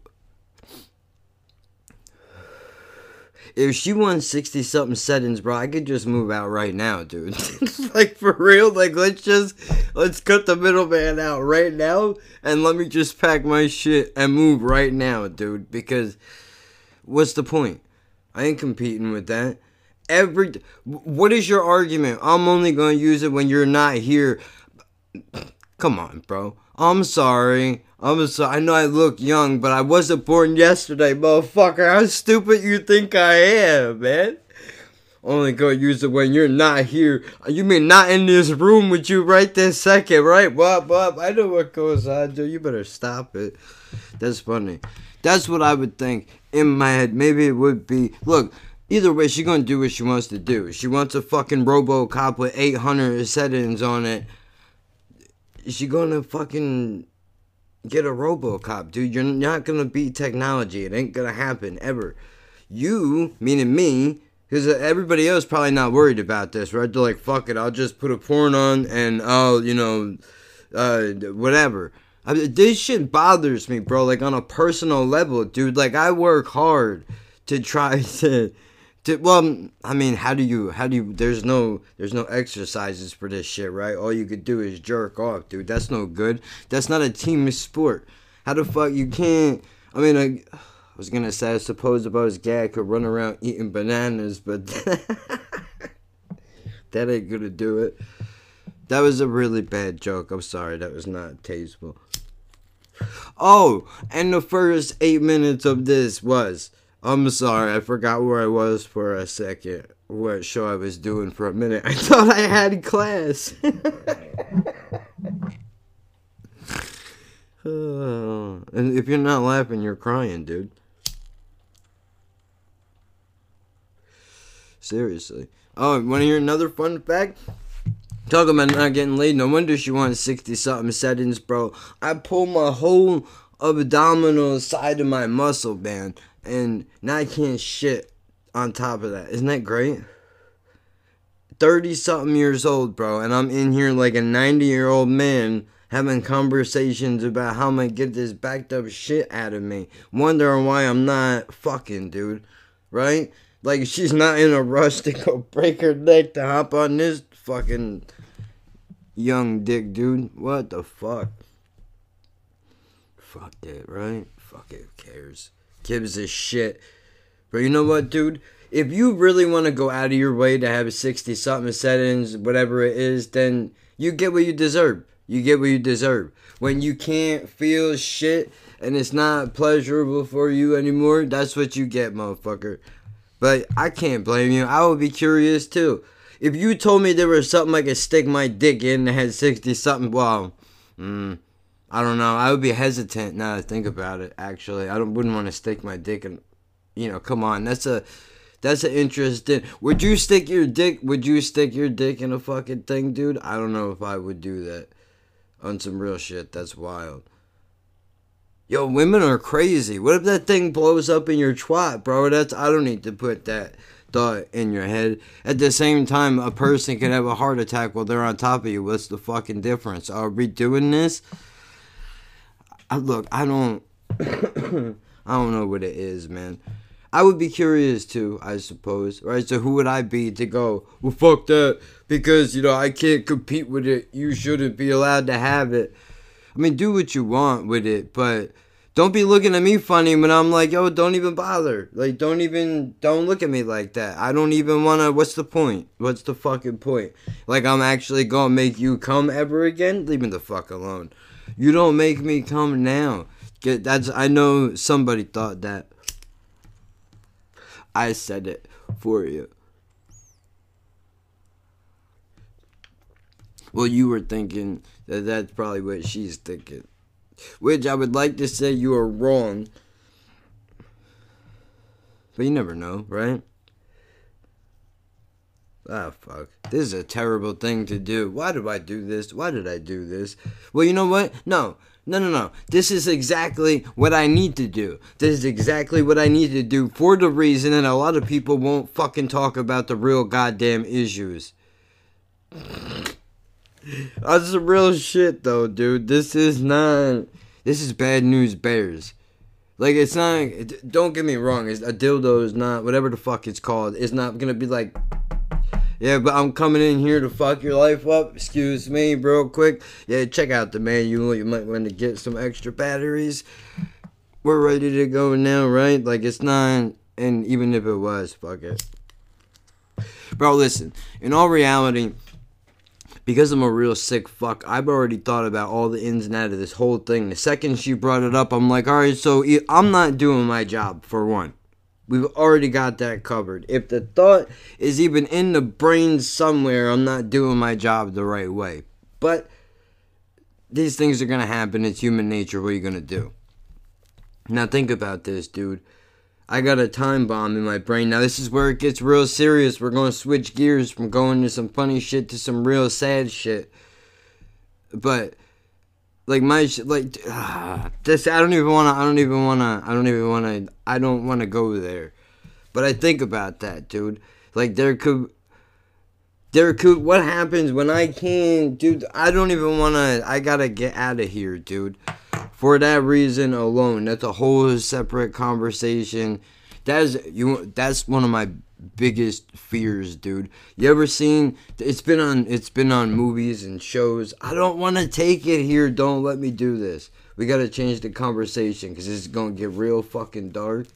if she won 60 something settings, bro, I could just move out right now, dude. like for real, like let's just let's cut the middleman out right now and let me just pack my shit and move right now, dude, because what's the point? I ain't competing with that. Every what is your argument? I'm only going to use it when you're not here. Come on, bro. I'm sorry. I'm sorry. I know I look young, but I wasn't born yesterday, motherfucker. How stupid you think I am, man? Only gonna use it when you're not here. You mean not in this room with you right this second, right? What, what? I know what goes on, dude. You better stop it. That's funny. That's what I would think in my head. Maybe it would be. Look, either way, she's gonna do what she wants to do. She wants a fucking RoboCop with 800 settings on it is she gonna fucking get a RoboCop, dude? You're not gonna beat technology. It ain't gonna happen ever. You, meaning me, because everybody else probably not worried about this, right? They're like, fuck it, I'll just put a porn on and I'll, you know, uh, whatever. I mean, this shit bothers me, bro. Like on a personal level, dude. Like I work hard to try to well, I mean, how do you, how do you, there's no, there's no exercises for this shit, right? All you could do is jerk off, dude. That's no good. That's not a team sport. How the fuck you can't, I mean, I, I was gonna say, I suppose was gay, I could run around eating bananas, but that ain't gonna do it. That was a really bad joke. I'm sorry. That was not tasteful. Oh, and the first eight minutes of this was. I'm sorry, I forgot where I was for a second. What show I was doing for a minute. I thought I had class. And if you're not laughing, you're crying, dude. Seriously. Oh, want to hear another fun fact? Talking about not getting laid. No wonder she wants 60 something settings, bro. I pull my whole abdominal side of my muscle band, and now I can't shit on top of that. Isn't that great? 30 something years old, bro, and I'm in here like a 90 year old man having conversations about how I'm gonna get this backed up shit out of me. Wondering why I'm not fucking, dude. Right? Like she's not in a rush to go break her neck to hop on this fucking young dick, dude. What the fuck? Fuck it, right? Fuck it, who cares? Gives a shit. But you know what, dude? If you really want to go out of your way to have 60 something settings, whatever it is, then you get what you deserve. You get what you deserve. When you can't feel shit and it's not pleasurable for you anymore, that's what you get, motherfucker. But I can't blame you. I would be curious too. If you told me there was something I could stick my dick in that had 60 something, well, mm, I don't know. I would be hesitant now to think about it, actually. I wouldn't want to stick my dick in, you know, come on. That's a. That's an interesting. Would you stick your dick? Would you stick your dick in a fucking thing, dude? I don't know if I would do that on some real shit. That's wild. Yo, women are crazy. What if that thing blows up in your twat, bro? That's I don't need to put that thought in your head. At the same time, a person can have a heart attack while they're on top of you. What's the fucking difference? Are we doing this? I, look, I don't, I don't know what it is, man. I would be curious too, I suppose, right? So who would I be to go, well, fuck that, because, you know, I can't compete with it. You shouldn't be allowed to have it. I mean, do what you want with it, but don't be looking at me funny when I'm like, yo, don't even bother. Like, don't even, don't look at me like that. I don't even want to, what's the point? What's the fucking point? Like, I'm actually to make you come ever again? Leave me the fuck alone. You don't make me come now. That's, I know somebody thought that. I said it for you. Well, you were thinking that that's probably what she's thinking. Which I would like to say you are wrong. But you never know, right? Ah, fuck. This is a terrible thing to do. Why did I do this? Why did I do this? Well, you know what? No. No, no, no. This is exactly what I need to do. This is exactly what I need to do for the reason that a lot of people won't fucking talk about the real goddamn issues. That's the real shit, though, dude. This is not. This is bad news bears. Like, it's not. Don't get me wrong. It's, a dildo is not. Whatever the fuck it's called. It's not gonna be like. Yeah, but I'm coming in here to fuck your life up. Excuse me, real quick. Yeah, check out the manual. You might want to get some extra batteries. We're ready to go now, right? Like, it's not. And even if it was, fuck it. Bro, listen. In all reality, because I'm a real sick fuck, I've already thought about all the ins and outs of this whole thing. The second she brought it up, I'm like, all right, so I'm not doing my job for one. We've already got that covered. If the thought is even in the brain somewhere, I'm not doing my job the right way. But these things are going to happen. It's human nature. What are you going to do? Now, think about this, dude. I got a time bomb in my brain. Now, this is where it gets real serious. We're going to switch gears from going to some funny shit to some real sad shit. But like my like uh, this i don't even want to i don't even want to i don't even want to i don't want to go there. But i think about that dude. Like there could there could what happens when i can't dude i don't even want to i gotta get out of here dude. For that reason alone that's a whole separate conversation. That's you that's one of my biggest fears, dude. You ever seen it's been on it's been on movies and shows. I don't want to take it here. Don't let me do this. We got to change the conversation cuz it's going to get real fucking dark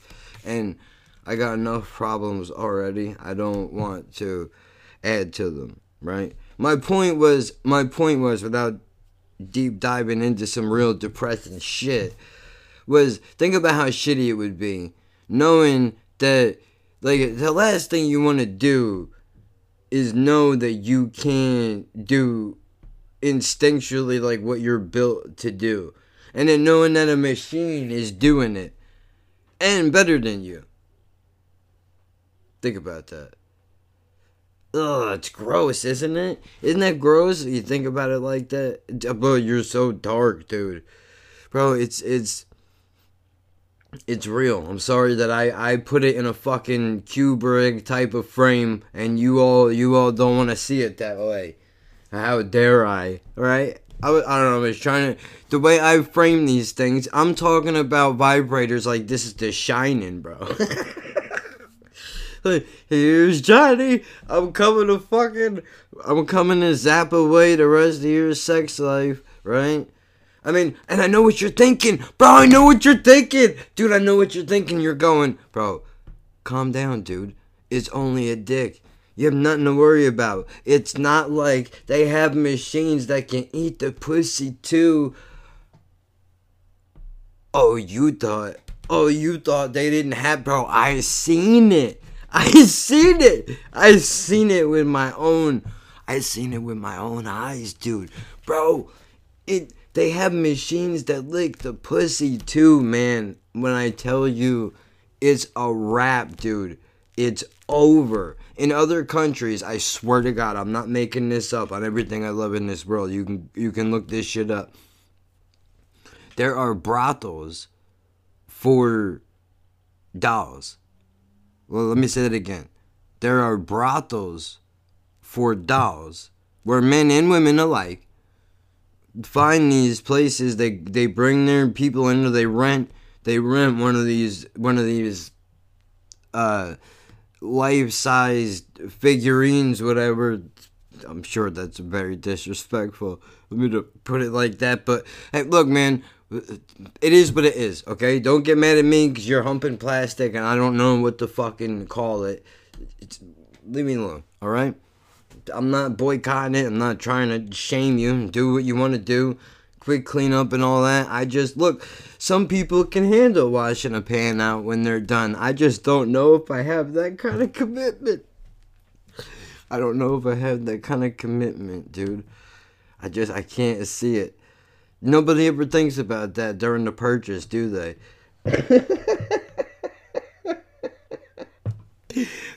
and I got enough problems already. I don't want to add to them, right? My point was, my point was, without deep diving into some real depressing shit, was think about how shitty it would be knowing that, like, the last thing you want to do is know that you can't do instinctually like what you're built to do. And then knowing that a machine is doing it and better than you. Think about that. Ugh, it's gross, isn't it? Isn't that gross? You think about it like that, bro. You're so dark, dude. Bro, it's it's it's real. I'm sorry that I I put it in a fucking Kubrick type of frame, and you all you all don't want to see it that way. How dare I? Right? I, I don't know. I was trying to the way I frame these things. I'm talking about vibrators like this is the Shining, bro. here's Johnny. I'm coming to fucking. I'm coming to zap away the rest of your sex life, right? I mean, and I know what you're thinking, bro. I know what you're thinking, dude. I know what you're thinking. You're going, bro. Calm down, dude. It's only a dick. You have nothing to worry about. It's not like they have machines that can eat the pussy too. Oh, you thought. Oh, you thought they didn't have, bro. I seen it. I seen it. I seen it with my own. I seen it with my own eyes, dude. Bro, it. They have machines that lick the pussy too, man. When I tell you, it's a wrap, dude. It's over. In other countries, I swear to God, I'm not making this up on everything I love in this world. You can you can look this shit up. There are brothels for dolls. Well, let me say that again. There are brothels for dolls where men and women alike find these places they they bring their people into they rent they rent one of these one of these uh life-sized figurines whatever. I'm sure that's very disrespectful let me to put it like that but hey look man it is what it is okay? Don't get mad at me because you're humping plastic and i don't know what to fucking call it. It's, leave me alone all right i'm not boycotting it i'm not trying to shame you do what you want to do quick cleanup and all that. I just look, some people can handle washing a pan out when they're done. I just don't know if I have that kind of commitment. I don't know if I have that kind of commitment, dude. I just I can't see it. Nobody ever thinks about that during the purchase, do they?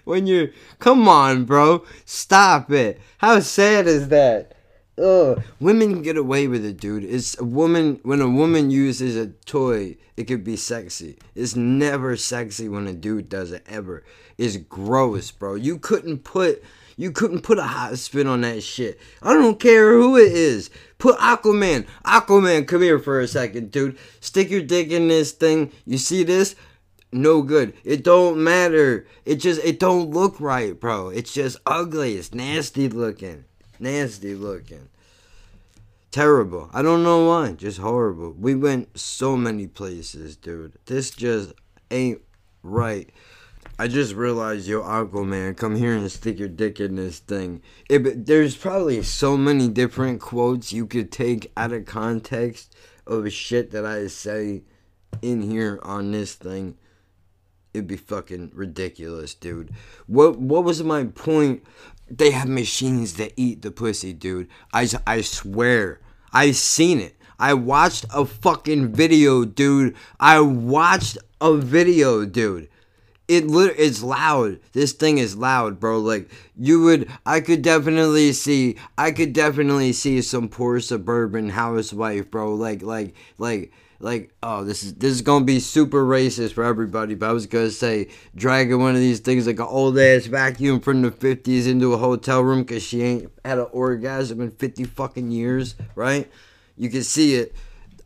when you're come on, bro. Stop it. How sad is that? Ugh. Women get away with it, dude. It's a woman when a woman uses a toy, it could be sexy. It's never sexy when a dude does it ever. It's gross, bro. You couldn't put you couldn't put a hot spin on that shit. I don't care who it is. Put Aquaman. Aquaman, come here for a second, dude. Stick your dick in this thing. You see this? No good. It don't matter. It just it don't look right, bro. It's just ugly. It's nasty looking. Nasty looking. Terrible. I don't know why. Just horrible. We went so many places, dude. This just ain't right. I just realized, yo, Aquaman, come here and stick your dick in this thing. It, there's probably so many different quotes you could take out of context of shit that I say in here on this thing. It'd be fucking ridiculous, dude. What what was my point they have machines that eat the pussy, dude. I, I swear. I seen it. I watched a fucking video, dude. I watched a video, dude. It lit- it's loud. This thing is loud, bro. Like you would I could definitely see I could definitely see some poor suburban housewife, bro. Like like like like oh this is this is gonna be super racist for everybody but i was gonna say dragging one of these things like an old ass vacuum from the 50s into a hotel room because she ain't had an orgasm in 50 fucking years right? You can see it.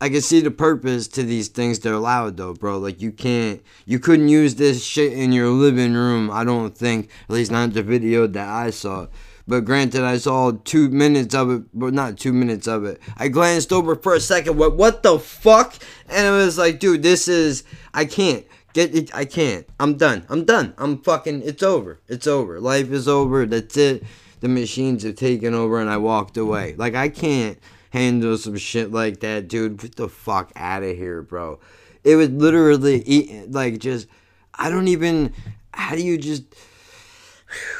I can see the purpose to these things they're loud though bro. Like you can't you couldn't use this shit in your living room i don't think at least not the video that i saw but granted, I saw two minutes of it, but not two minutes of it. I glanced over for a second. What? What the fuck? And I was like, dude, this is. I can't get it. I can't. I'm done. I'm done. I'm fucking. It's over. It's over. Life is over. That's it. the machines have taken over and I walked away. Like I can't handle some shit like that, dude. Get the fuck out of here, bro. It was literally like just I don't even how do you just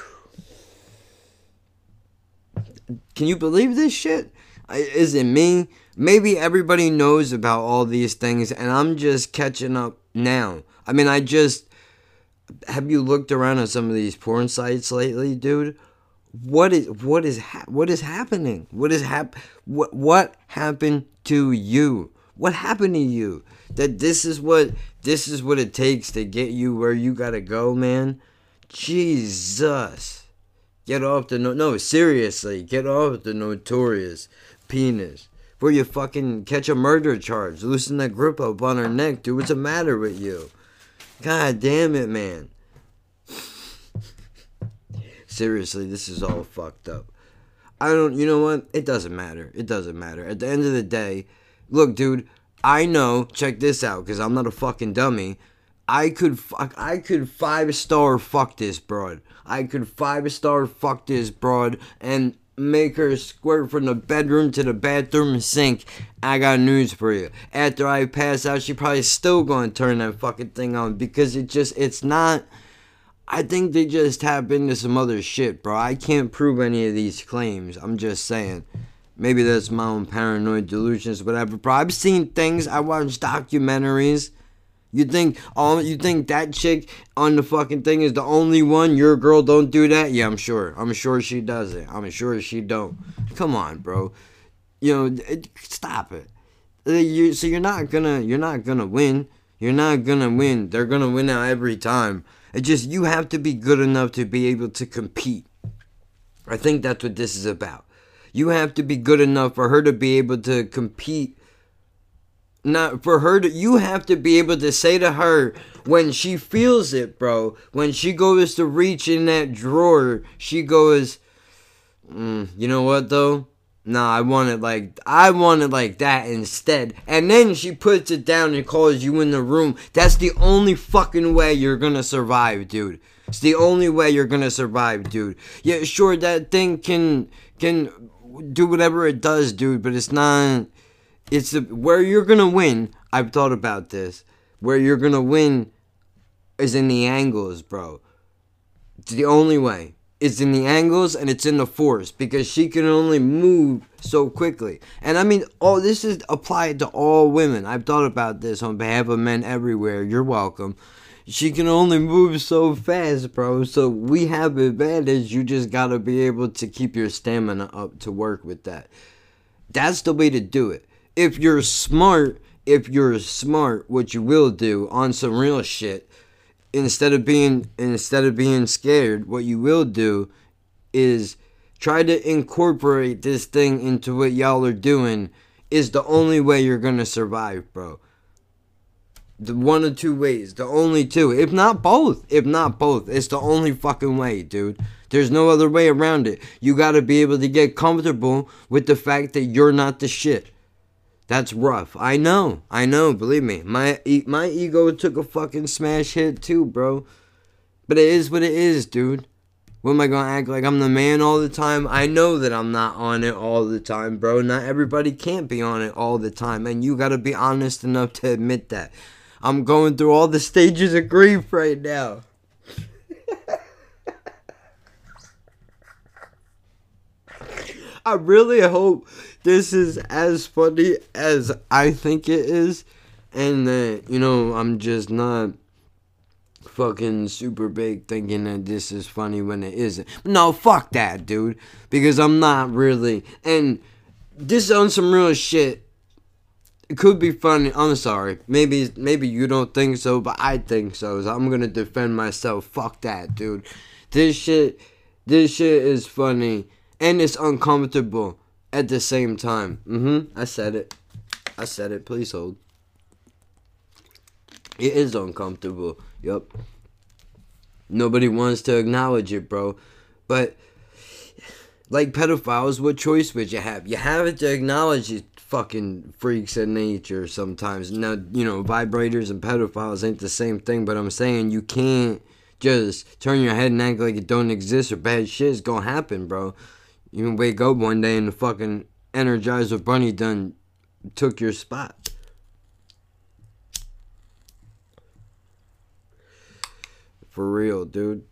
Can you believe this shit? Is it me? Maybe everybody knows about all these things and I'm just catching up now. I mean, I just have you looked around at some of these porn sites lately, dude? What is what is ha- what is happening? What is hap- what what happened to you? What happened to you? That this is what this is what it takes to get you where you got to go, man. Jesus. Get off the no no seriously, get off the notorious penis. Before you fucking catch a murder charge, loosen that grip up on her neck, dude. What's the matter with you? God damn it, man. Seriously, this is all fucked up. I don't, you know what? It doesn't matter. It doesn't matter. At the end of the day, look, dude, I know, check this out, because I'm not a fucking dummy. I could fuck, I could five star fuck this broad. I could five star fuck this broad and make her squirt from the bedroom to the bathroom sink. I got news for you. After I pass out, she probably still gonna turn that fucking thing on because it just, it's not. I think they just tap into some other shit, bro. I can't prove any of these claims. I'm just saying. Maybe that's my own paranoid delusions, whatever. Bro, I've seen things. I watched documentaries. You think all you think that chick on the fucking thing is the only one? Your girl don't do that? Yeah, I'm sure. I'm sure she does it. I'm sure she don't. Come on, bro. You know, it, stop it. Uh, You, so you're not gonna you're not gonna win. You're not gonna win. They're gonna win out every time. It just you have to be good enough to be able to compete. I think that's what this is about. You have to be good enough for her to be able to compete not for her to you have to be able to say to her when she feels it bro when she goes to reach in that drawer she goes mm, you know what though? Nah i want it like i want it like that instead. And then she puts it down and calls you in the room. That's the only fucking way you're gonna survive dude. It's the only way you're gonna survive dude. Yeah sure that thing can can do whatever it does dude but it's not it's where you're gonna win. I've thought about this. Where you're gonna win is in the angles, bro. It's the only way. It's in the angles and it's in the force because she can only move so quickly. And I mean, all this is applied to all women. I've thought about this on behalf of men everywhere. You're welcome. She can only move so fast, bro. So we have advantage. You just gotta be able to keep your stamina up to work with that. That's the way to do it if you're smart, if you're smart, what you will do on some real shit, instead of being instead of being scared, what you will do is try to incorporate this thing into what y'all are doing is the only way you're gonna survive, bro. The one or two ways, the only two, if not both, if not both, it's the only fucking way, dude. There's no other way around it. You gotta be able to get comfortable with the fact that you're not the shit. That's rough. I know. I know. Believe me. My my ego took a fucking smash hit too, bro. But it is what it is, dude. What am I gonna act like I'm the man all the time? I know that I'm not on it all the time, bro. Not everybody can't be on it all the time, and you gotta be honest enough to admit that. I'm going through all the stages of grief right now. I really hope this is as funny as I think it is, and that, you know, I'm just not fucking super big thinking that this is funny when it isn't. No, fuck that, dude. Because I'm not really. And this on some real shit. It could be funny. I'm sorry. Maybe maybe you don't think so, but I think so. So I'm gonna defend myself. Fuck that, dude. This shit this shit is funny and it's uncomfortable at the same time. Mm-hmm. I said it. I said it. Please hold. It is uncomfortable. Yup. Nobody wants to acknowledge it, bro. But like pedophiles, what choice would you have? You have to acknowledge it fucking freaks of nature sometimes. Now, you know, vibrators and pedophiles ain't the same thing, but I'm saying you can't just turn your head and act like it don't exist or bad shit's gonna happen, bro. You wake up one day and the fucking Energizer Bunny done took your spot. For real, dude.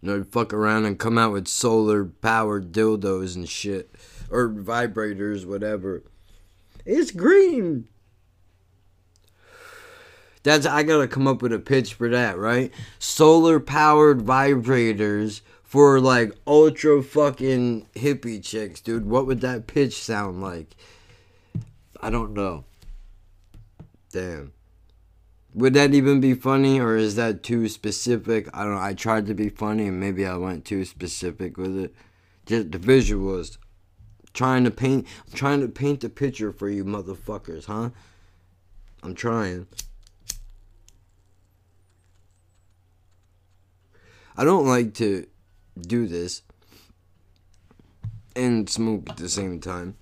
You know, fuck around and come out with solar powered dildos and shit. Or vibrators, whatever. It's green. That's I gotta come up with a pitch for that, right? Solar powered vibrators for like ultra fucking hippie chicks, dude. What would that pitch sound like? I don't know. Damn. Would that even be funny or is that too specific? I don't know. I tried to be funny and maybe I went too specific with it. Just the visuals. Trying to paint I'm trying to paint a picture for you motherfuckers, huh? I'm trying. I don't like to do this and smoke at the same time.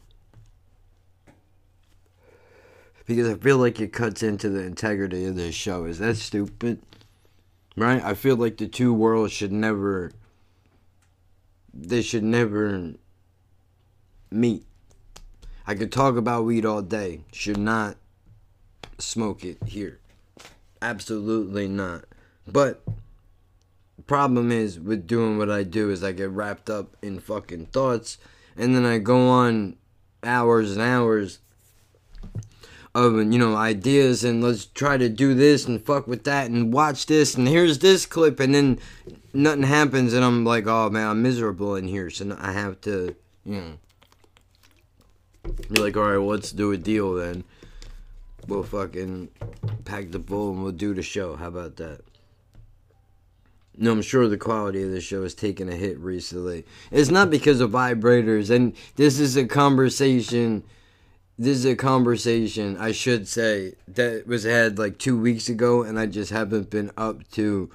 Because I feel like it cuts into the integrity of this show. Is that stupid? Right? I feel like the two worlds should never they should never meet. I could talk about weed all day. Should not smoke it here. Absolutely not. But problem is with doing what I do is I get wrapped up in fucking thoughts and then I go on hours and hours of you know ideas and let's try to do this and fuck with that and watch this and here's this clip and then nothing happens and I'm like oh man I'm miserable in here. So I have to you know you're like alright well, let's do a deal then. We'll fucking pack the bull and we'll do the show. How about that no, I'm sure the quality of the show has taken a hit recently. It's not because of vibrators, and this is a conversation. This is a conversation I should say that was had like two weeks ago, and I just haven't been up to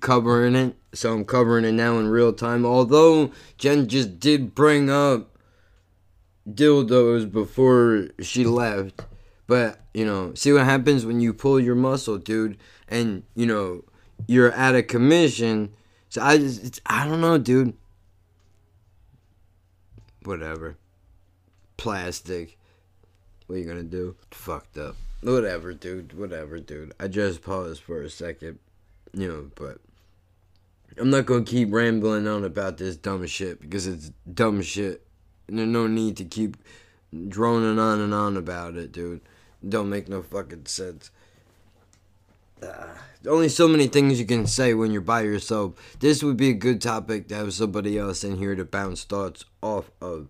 covering it. So I'm covering it now in real time. Although Jen just did bring up dildos before she left, but you know, see what happens when you pull your muscle, dude, and you know you're at a commission. So I just, I don't know, dude. Whatever. Plastic. What are you gonna do? Fucked up. Whatever, dude. Whatever, dude. I just paused for a second. You know, but I'm not gonna keep rambling on about this dumb shit because it's dumb shit. And there's no need to keep droning on and on about it, dude. Don't make no fucking sense. Uh, only so many things you can say when you're by yourself. This would be a good topic to have somebody else in here to bounce thoughts off of.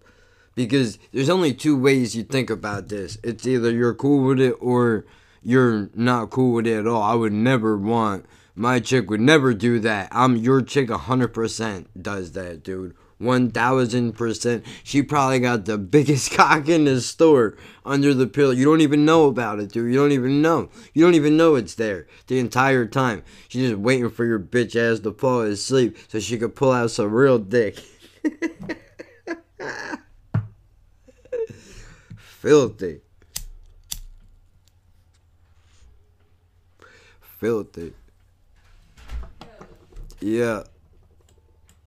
Because there's only two ways you think about this. It's either you're cool with it or you're not cool with it at all. I would never want my chick would never do that. I'm your chick 100% does that, dude. 1000%. She probably got the biggest cock in the store under the pillow. You don't even know about it, dude. You don't even know. You don't even know it's there the entire time. She's just waiting for your bitch ass to fall asleep so she could pull out some real dick. Filthy. Filthy. Yeah.